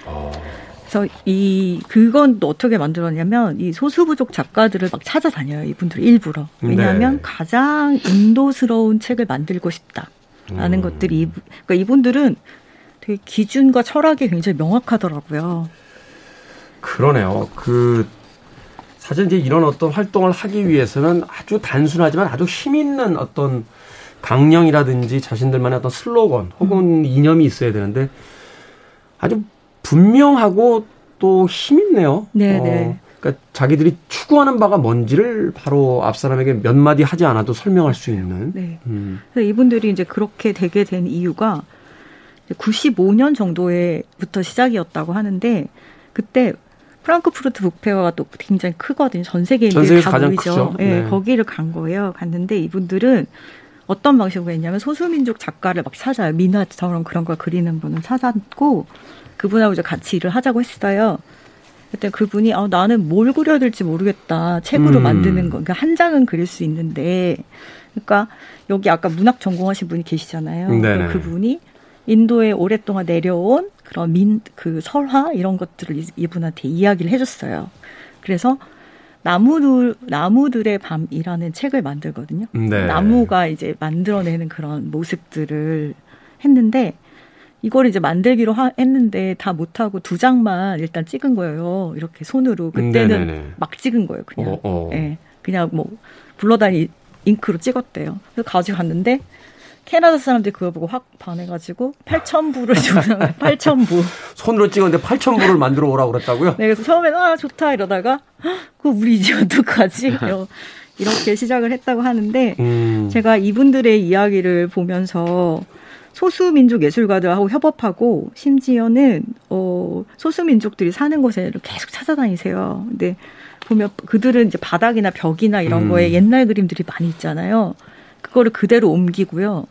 어. 그래서 이 그건 또 어떻게 만들었냐면 이 소수부족 작가들을 막 찾아다녀요. 이분들 일부러. 왜냐하면 네. 가장 인도스러운 책을 만들고 싶다. 음. 것들이 그러니까 이분들은 되게 기준과 철학이 굉장히 명확하더라고요. 그러네요. 그 사실 이제 이런 어떤 활동을 하기 위해서는 아주 단순하지만 아주 힘 있는 어떤 강령이라든지 자신들만의 어떤 슬로건 혹은 음. 이념이 있어야 되는데 아주 분명하고 또 힘 있네요. 네, 어, 네. 그러니까 자기들이 추구하는 바가 뭔지를 바로 앞 사람에게 몇 마디 하지 않아도 설명할 수 있는. 네. 음. 그래서 이분들이 이제 그렇게 되게 된 이유가 95년 정도에부터 시작이었다고 하는데 그때 프랑크푸르트 북페어가 또 굉장히 크거든요. 전 세계인들이 다 모이죠. 네. 네. 거기를 간 거예요. 갔는데 이분들은 어떤 방식으로 했냐면 소수민족 작가를 막 찾아요. 민화처럼 그런 걸 그리는 분을 찾았고 그분하고 이제 같이 일을 하자고 했어요. 그때 그분이 아, 나는 뭘 그려야 될지 모르겠다. 책으로 음. 만드는 거. 그러니까 한 장은 그릴 수 있는데 그러니까 여기 아까 문학 전공하신 분이 계시잖아요. 네 그분이 인도에 오랫동안 내려온 그런 민, 그 설화 이런 것들을 이분한테 이야기를 해줬어요. 그래서 나무들, 나무들의 밤이라는 책을 만들거든요. 네. 나무가 이제 만들어내는 그런 모습들을 했는데 이걸 이제 만들기로 하, 했는데 다 못하고 두 장만 일단 찍은 거예요. 이렇게 손으로. 그때는 네네네. 막 찍은 거예요. 그냥. 어, 어. 네, 그냥 뭐 불러다니 잉크로 찍었대요. 그래서 가져갔는데 캐나다 사람들이 그거 보고 확 반해가지고 8,000부를 주는 8,000부. 손으로 찍었는데 8,000부를 만들어 오라고 그랬다고요? 네, 그래서 처음에는 아, 좋다 이러다가 그 우리 이제 어떡하지? 이렇게 시작을 했다고 하는데 음. 제가 이분들의 이야기를 보면서 소수민족 예술가들하고 협업하고 심지어는 어 소수민족들이 사는 곳에 계속 찾아다니세요. 근데 보면 그들은 이제 바닥이나 벽이나 이런 음. 거에 옛날 그림들이 많이 있잖아요. 그거를 그대로 옮기고요.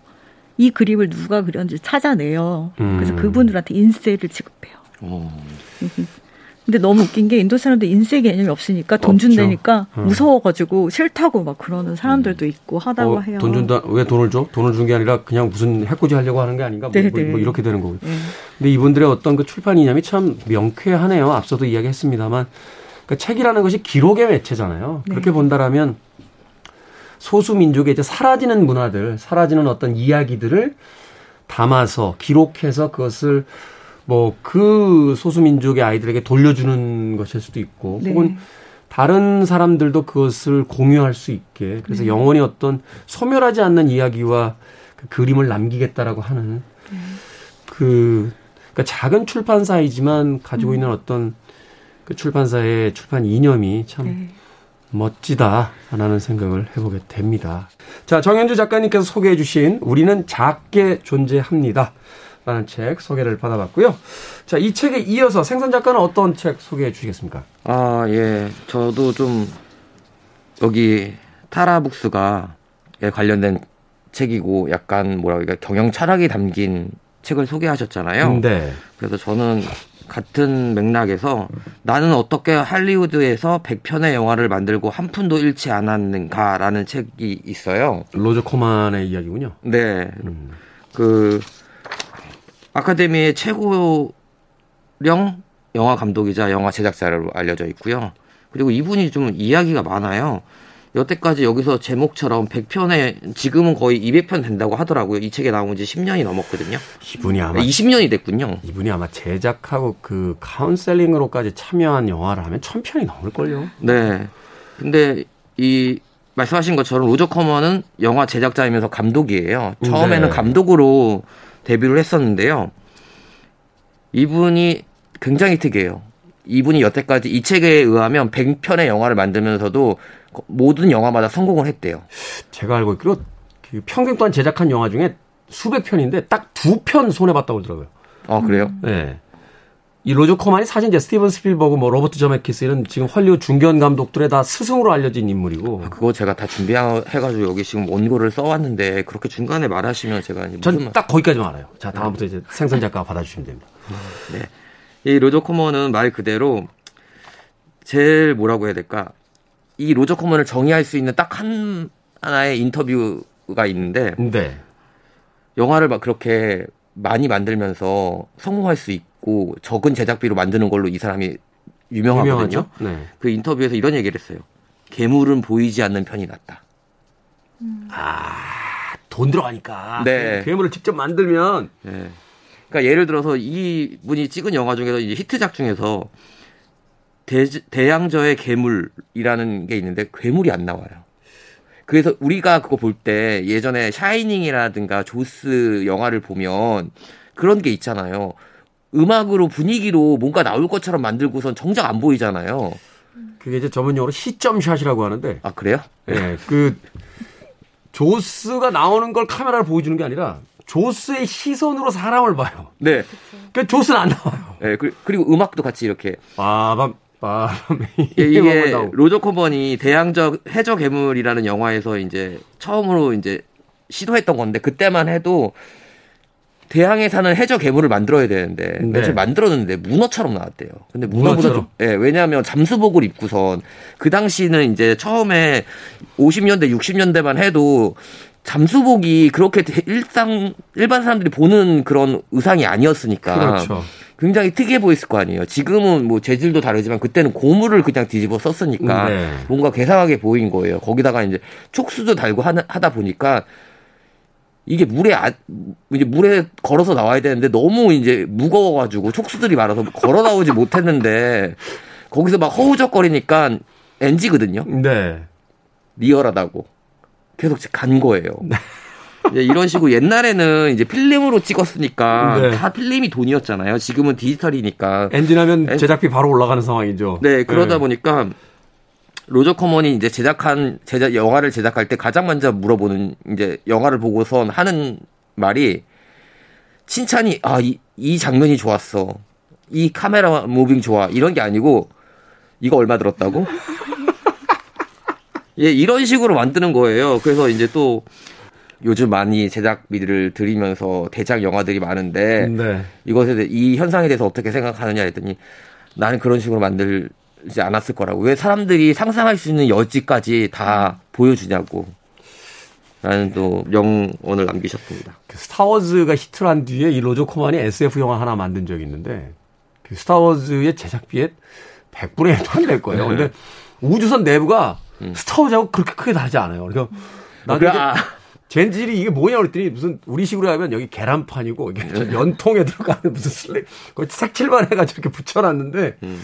이 그림을 누가 그렸는지 찾아내요. 음. 그래서 그분들한테 인쇄를 지급해요. 오. 근데 너무 웃긴 게 인도 사람들 인쇄 개념이 없으니까 돈 준다니까 음. 무서워가지고 싫다고 막 그러는 사람들도 음. 있고 하다고 어, 해요. 돈 준다 왜 돈을 줘? 돈을 준 게 아니라 그냥 무슨 해코지 하려고 하는 게 아닌가? 뭐, 뭐, 뭐, 이렇게 되는 거고. 네. 근데 이분들의 어떤 그 출판 이념이 참 명쾌하네요. 앞서도 이야기했습니다만 그러니까 책이라는 것이 기록의 매체잖아요. 네. 그렇게 본다라면 소수 민족의 이제 사라지는 문화들, 사라지는 어떤 이야기들을 담아서 기록해서 그것을 뭐 그 소수 민족의 아이들에게 돌려주는 것일 수도 있고 네. 혹은 다른 사람들도 그것을 공유할 수 있게 그래서 네. 영원히 어떤 소멸하지 않는 이야기와 그 그림을 남기겠다라고 하는 네. 그 그러니까 작은 출판사이지만 가지고 음. 있는 어떤 그 출판사의 출판 이념이 참 네. 멋지다라는 생각을 해보게 됩니다. 자, 정현주 작가님께서 소개해 주신 우리는 작게 존재합니다. 라는 책 소개를 받아봤고요. 자, 이 책에 이어서 생선 작가는 어떤 책 소개해 주시겠습니까? 아, 예. 저도 좀 여기 타라북스가 예, 관련된 책이고 약간 뭐라 그러까 경영 철학이 담긴 책을 소개하셨잖아요. 네. 그래서 저는 같은 맥락에서 나는 어떻게 할리우드에서 100편의 영화를 만들고 한 푼도 잃지 않았는가라는 책이 있어요. 로저 코만의 이야기군요. 네. 음. 그 아카데미의 최고령 영화 감독이자 영화 제작자로 알려져 있고요. 그리고 이분이 좀 이야기가 많아요. 여태까지 여기서 제목처럼 100편에 지금은 거의 200편 된다고 하더라고요. 이 책에 나온 지 10년이 넘었거든요. 이분이 아마 20년이 됐군요. 이분이 아마 제작하고 그 카운셀링으로까지 참여한 영화를 하면 1000편이 넘을 걸요. 네. 근데 이 말씀하신 것처럼 로저 커먼은 영화 제작자이면서 감독이에요. 처음에는 네. 감독으로 데뷔를 했었는데요. 이분이 굉장히 특이해요. 이분이 여태까지 이 책에 의하면 100편의 영화를 만들면서도 모든 영화마다 성공을 했대요. 제가 알고 있기로 그 평생 동안 제작한 영화 중에 수백 편인데 딱 두 편 손해 봤다고 그러더라고요. 아 그래요? 네. 이 로저 코만이 사실 이제 스티븐 스필버그, 뭐 로버트 저메키스 이런 지금 헐리우드 중견 감독들의 다 스승으로 알려진 인물이고. 아, 그거 제가 다 준비해가지고 여기 지금 원고를 써왔는데 그렇게 중간에 말하시면 제가 전 딱 거기까지만 알아요. 자 다음부터 이제 생선 작가 받아주시면 됩니다. 네. 이 로저 코먼은 말 그대로 제일 뭐라고 해야 될까? 이 로저 코먼을 정의할 수 있는 딱 한 하나의 인터뷰가 있는데 네. 영화를 막 그렇게 많이 만들면서 성공할 수 있고 적은 제작비로 만드는 걸로 이 사람이 유명하거든요. 네. 그 인터뷰에서 이런 얘기를 했어요. 괴물은 보이지 않는 편이 낫다. 음. 아, 돈 들어가니까. 네. 괴물을 직접 만들면. 네. 그러니까 예를 들어서 이 분이 찍은 영화 중에서 이제 히트작 중에서 대, 대양저의 괴물이라는 게 있는데 괴물이 안 나와요. 그래서 우리가 그거 볼 때 예전에 샤이닝이라든가 조스 영화를 보면 그런 게 있잖아요. 음악으로 분위기로 뭔가 나올 것처럼 만들고선 정작 안 보이잖아요. 그게 이제 전문용어로 시점샷이라고 하는데. 아, 그래요? 예. 네, 그 조스가 나오는 걸 카메라를 보여주는 게 아니라 조스의 시선으로 사람을 봐요. 네. 그러니까 조스는 안 나와요. 네, 그 리고 음악도 같이 이렇게. 빠밤, 빠밤. 예, 이게 로저 코번이 대양적 해저 괴물이라는 영화에서 이제 처음으로 이제 시도했던 건데 그때만 해도 대양에 사는 해저 괴물을 만들어야 되는데 네. 며칠 만들었는데 문어처럼 나왔대요. 근데 문어보다 예, 네, 왜냐하면 잠수복을 입고선 그 당시는 이제 처음에 50년대 60년대만 해도 잠수복이 그렇게 일상 일반 사람들이 보는 그런 의상이 아니었으니까 그렇죠. 굉장히 특이해 보였을 거 아니에요. 지금은 뭐 재질도 다르지만 그때는 고무를 그냥 뒤집어 썼으니까 네. 뭔가 괴상하게 보인 거예요. 거기다가 이제 촉수도 달고 하다 보니까 이게 물에 아, 이제 물에 걸어서 나와야 되는데 너무 이제 무거워가지고 촉수들이 많아서 걸어 나오지 못했는데 거기서 막 허우적거리니까 NG거든요. 네. 리얼하다고. 계속 간 거예요. 네. 이제 이런 식으로 옛날에는 이제 필름으로 찍었으니까 네. 다 필름이 돈이었잖아요. 지금은 디지털이니까. 엔진하면 제작비 바로 올라가는 상황이죠. 네, 그러다 네. 보니까 로저 커먼이 이제 제작한 제작 영화를 제작할 때 가장 먼저 물어보는 이제 영화를 보고선 하는 말이 칭찬이 아이 이 장면이 좋았어. 이 카메라 무빙 좋아. 이런 게 아니고 이거 얼마 들었다고? 예, 이런 식으로 만드는 거예요. 그래서 이제 또 요즘 많이 제작비를 들이면서 대작 영화들이 많은데 네. 이것에 대해 이 현상에 대해서 어떻게 생각하느냐 했더니 나는 그런 식으로 만들 지 않았을 거라고 왜 사람들이 상상할 수 있는 여지까지 다 보여주냐고 라는 또 명언을 남기셨습니다. 그 스타워즈가 히트를 한 뒤에 이 로저 코만이 SF 영화 하나 만든 적이 있는데 그 스타워즈의 제작비에 100분의 1도 안 될 거예요. 네. 근데 우주선 내부가 음. 스타워즈하고 그렇게 크게 다르지 않아요. 그러니까 나도 아, 젠질이 이게 뭐냐 그랬더니 무슨 우리식으로 하면 여기 계란판이고 이게 네. 연통에 들어가는 무슨 슬레 거기 색칠만 해가지고 이렇게 붙여놨는데 음.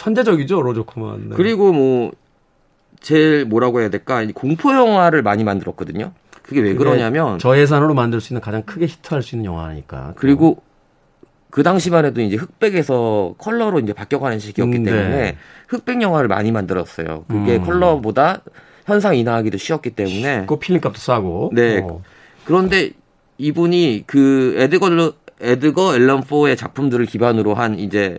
천재적이죠 로저 코만. 네. 그리고 뭐 제일 뭐라고 해야 될까 공포 영화를 많이 만들었거든요. 그게 왜 그러냐면 저 예산으로 만들 수 있는 가장 크게 히트할 수 있는 영화니까. 그리고 그 당시만 해도 이제 흑백에서 컬러로 이제 바뀌어가는 시기였기 음, 네. 때문에 흑백 영화를 많이 만들었어요. 그게 음. 컬러보다 현상 인하하기도 쉬웠기 때문에. 그 필름값도 싸고. 네. 어. 그런데 이분이 그 에드거 에드거 앨런 포의 작품들을 기반으로 한 이제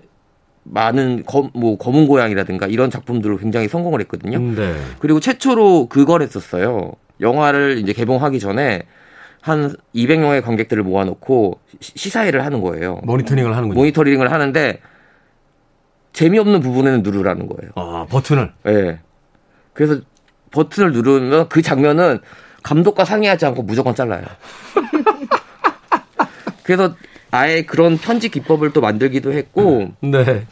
많은 검, 뭐 검은 고양이라든가 이런 작품들로 굉장히 성공을 했거든요. 음, 네. 그리고 최초로 그걸 했었어요. 영화를 이제 개봉하기 전에 한 200명의 관객들을 모아놓고 시사회를 하는 거예요. 모니터링을 하는군요. 모니터링을 하는데 재미없는 부분에는 누르라는 거예요. 아 버튼을. 예. 네. 그래서 버튼을 누르면 그 장면은 감독과 상의하지 않고 무조건 잘라요. 그래서 아예 그런 편집 기법을 또 만들기도 했고. 네.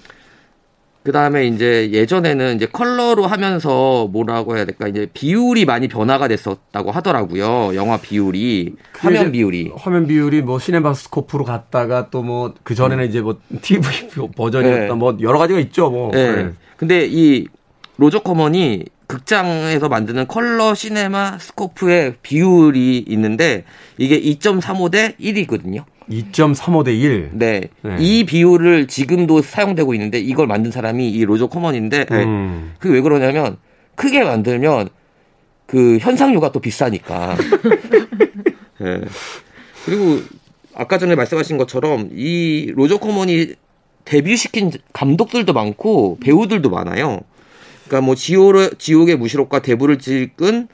그 다음에 이제 예전에는 이제 컬러로 하면서 뭐라고 해야 될까 이제 비율이 많이 변화가 됐었다고 하더라고요. 영화 비율이 화면 비율이 화면 비율이 뭐 시네마스코프로 갔다가 또 뭐 그 전에는 음. 이제 뭐 TV 버전이었다 네. 뭐 여러 가지가 있죠. 뭐. 네. 네. 근데 이 로저 커먼이 극장에서 만드는 컬러 시네마 스코프의 비율이 있는데 이게 2.35 대 1이거든요. 2.35 대 1. 네. 네. 이 비율을 지금도 사용되고 있는데 이걸 만든 사람이 이 로저 커먼인데 네. 음. 그게 왜 그러냐면 크게 만들면 그 현상료가 또 비싸니까. 네. 그리고 아까 전에 말씀하신 것처럼 이 로저 커먼이 데뷔시킨 감독들도 많고 배우들도 많아요. 그러니까 뭐 지오르, 지옥의 묵시록과 대부를 찍은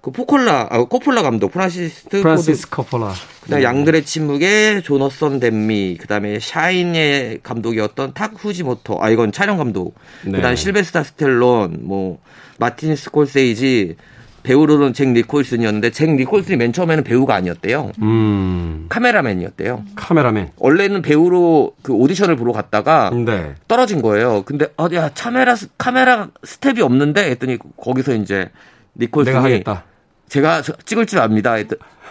그 포콜라, 아, 코폴라 감독, 프란시스 프란시스 코폴라. 그다음 네. 양들의 침묵의 조너선 드미, 그다음에 샤인의 감독이었던 탁 후지모토, 아 이건 촬영 감독. 네. 그다음 실베스타 스텔론, 뭐 마틴 스콜세이지, 배우로는 잭 니콜슨이었는데 잭 니콜슨이 맨 처음에는 배우가 아니었대요. 음. 카메라맨이었대요. 카메라맨. 원래는 배우로 그 오디션을 보러 갔다가 네. 떨어진 거예요. 근데 아 야 카메라 카메라 스텝이 없는데 했더니 거기서 이제 니콜슨이 제가 찍을 줄 압니다.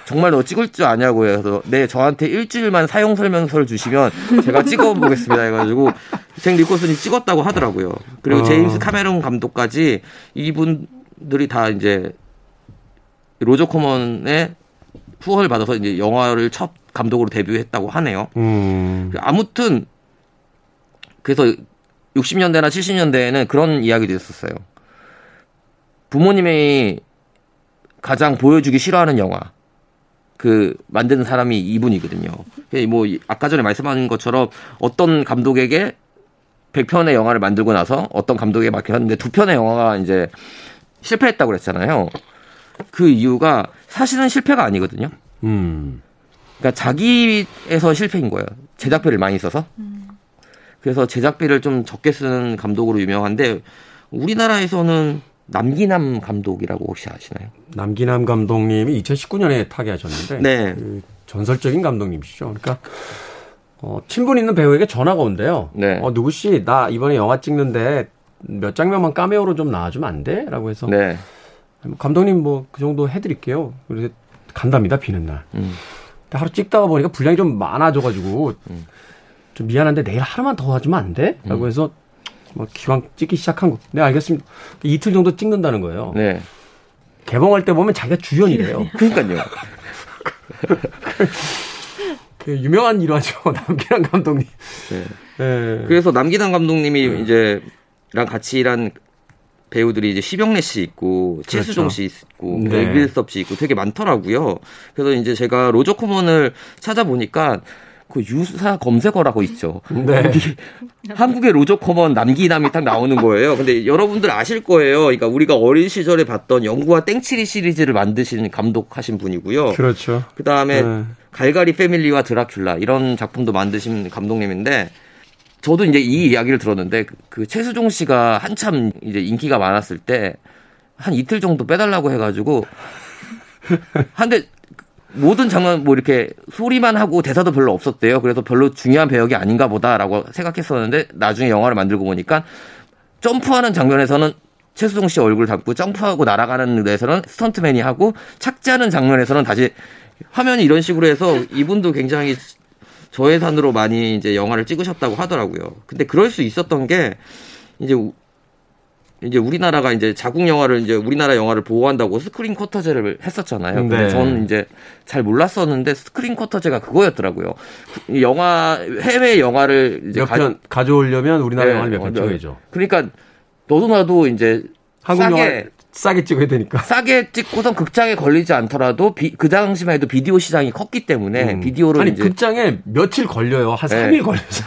정말 너 찍을 줄 아냐고 해서 네 저한테 일주일만 사용 설명서를 주시면 제가 찍어보겠습니다 해가지고 잭 니콜슨이 찍었다고 하더라고요. 그리고 어. 제임스 카메론 감독까지 이분 들이 다 이제 로저 코먼의 후원을 받아서 이제 영화를 첫 감독으로 데뷔했다고 하네요. 음. 아무튼 그래서 60년대나 70년대에는 그런 이야기도 있었어요. 부모님이 가장 보여주기 싫어하는 영화. 그 만드는 사람이 이분이거든요. 뭐 아까 전에 말씀하신 것처럼 어떤 감독에게 100편의 영화를 만들고 나서 어떤 감독에게 맡겼는데 두 편의 영화가 이제 실패했다고 그랬잖아요. 그 이유가 사실은 실패가 아니거든요. 음. 그러니까 자기에서 실패인 거예요. 제작비를 많이 써서. 그래서 제작비를 좀 적게 쓰는 감독으로 유명한데 우리나라에서는 남기남 감독이라고 혹시 아시나요? 남기남 감독님이 2019년에 타계하셨는데 네. 그 전설적인 감독님이시죠. 그러니까 어, 친분 있는 배우에게 전화가 온대요. 네. 어, 누구씨 나 이번에 영화 찍는데 몇 장면만 까메오로 좀 나와주면 안 돼? 라고 해서 네. 뭐 감독님 뭐 그 정도 해드릴게요. 그래서 간답니다 비는 날. 음. 하루 찍다가 보니까 분량이 좀 많아져가지고 음. 좀 미안한데 내일 하루만 더 와주면 안 돼? 라고 음. 해서 뭐 기왕 찍기 시작한 거. 네, 알겠습니다. 이틀 정도 찍는다는 거예요. 네. 개봉할 때 보면 자기가 주연이래요. 그러니까요. 그 유명한 일화죠. 남기란 감독님. 네. 네. 그래서 남기란 감독님이 네. 이제 랑 같이 일한 배우들이 이제 시병래 씨 있고 그렇죠. 최수종 씨 있고 네. 웰빌섭 씨 있고 되게 많더라고요. 그래서 이제 제가 로저 코먼을 찾아보니까 그 유사 검색어라고 있죠. 네. 한국의 로저 커먼 남기남이 딱 나오는 거예요. 근데 여러분들 아실 거예요. 그러니까 우리가 어린 시절에 봤던 영구와 땡칠이 시리즈를 만드신 감독하신 분이고요. 그렇죠. 그 다음에 네. 갈갈이 패밀리와 드라큘라 이런 작품도 만드신 감독님인데 저도 이제 이 이야기를 들었는데 그, 그 최수종 씨가 한참 이제 인기가 많았을 때 한 이틀 정도 빼달라고 해가지고 한데 모든 장면 뭐 이렇게 소리만 하고 대사도 별로 없었대요. 그래서 별로 중요한 배역이 아닌가 보다라고 생각했었는데 나중에 영화를 만들고 보니까 점프하는 장면에서는 최수종 씨 얼굴 담고 점프하고 날아가는 데서는 스턴트맨이 하고 착지하는 장면에서는 다시 화면이 이런 식으로 해서 이분도 굉장히 저예산으로 많이 이제 영화를 찍으셨다고 하더라고요. 근데 그럴 수 있었던 게 이제 이제 우리나라가 이제 자국 영화를 이제 우리나라 영화를 보호한다고 스크린 쿼터제를 했었잖아요. 근데 네. 저는 이제 잘 몰랐었는데 스크린 쿼터제가 그거였더라고요. 영화 해외 영화를 이제 가, 져오려면 우리나라 네. 영화를 몇편 찍어야죠. 그러니까 너도 나도 이제 한국 영화 싸게 찍어야 되니까. 싸게 찍고선 극장에 걸리지 않더라도 비, 그 당시만 해도 비디오 시장이 컸기 때문에 음. 비디오를 아니 이제 극장에 며칠 걸려요. 한 네. 3일 걸려서.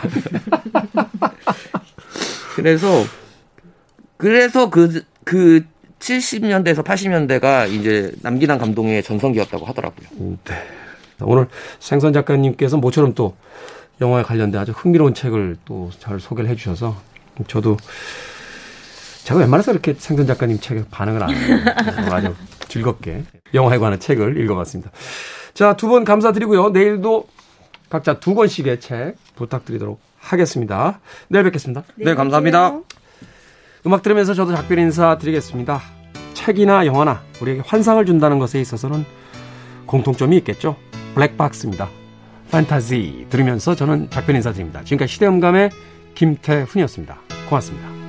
그래서 그래서 그, 그 70년대에서 80년대가 이제 남기남 감독의 전성기였다고 하더라고요. 음, 네. 오늘 생선 작가님께서 모처럼 또 영화에 관련된 아주 흥미로운 책을 또 잘 소개를 해주셔서 저도 제가 웬만해서 이렇게 생선 작가님 책에 반응을 안 해요. 아주 즐겁게 영화에 관한 책을 읽어봤습니다. 자, 두 분 감사드리고요. 내일도 각자 두 권씩의 책 부탁드리도록 하겠습니다. 내일 뵙겠습니다. 네, 네 감사합니다. 음악 들으면서 저도 작별 인사 드리겠습니다. 책이나 영화나 우리에게 환상을 준다는 것에 있어서는 공통점이 있겠죠. 블랙박스입니다. 판타지 들으면서 저는 작별 인사 드립니다. 지금까지 시대음감의 김태훈이었습니다. 고맙습니다.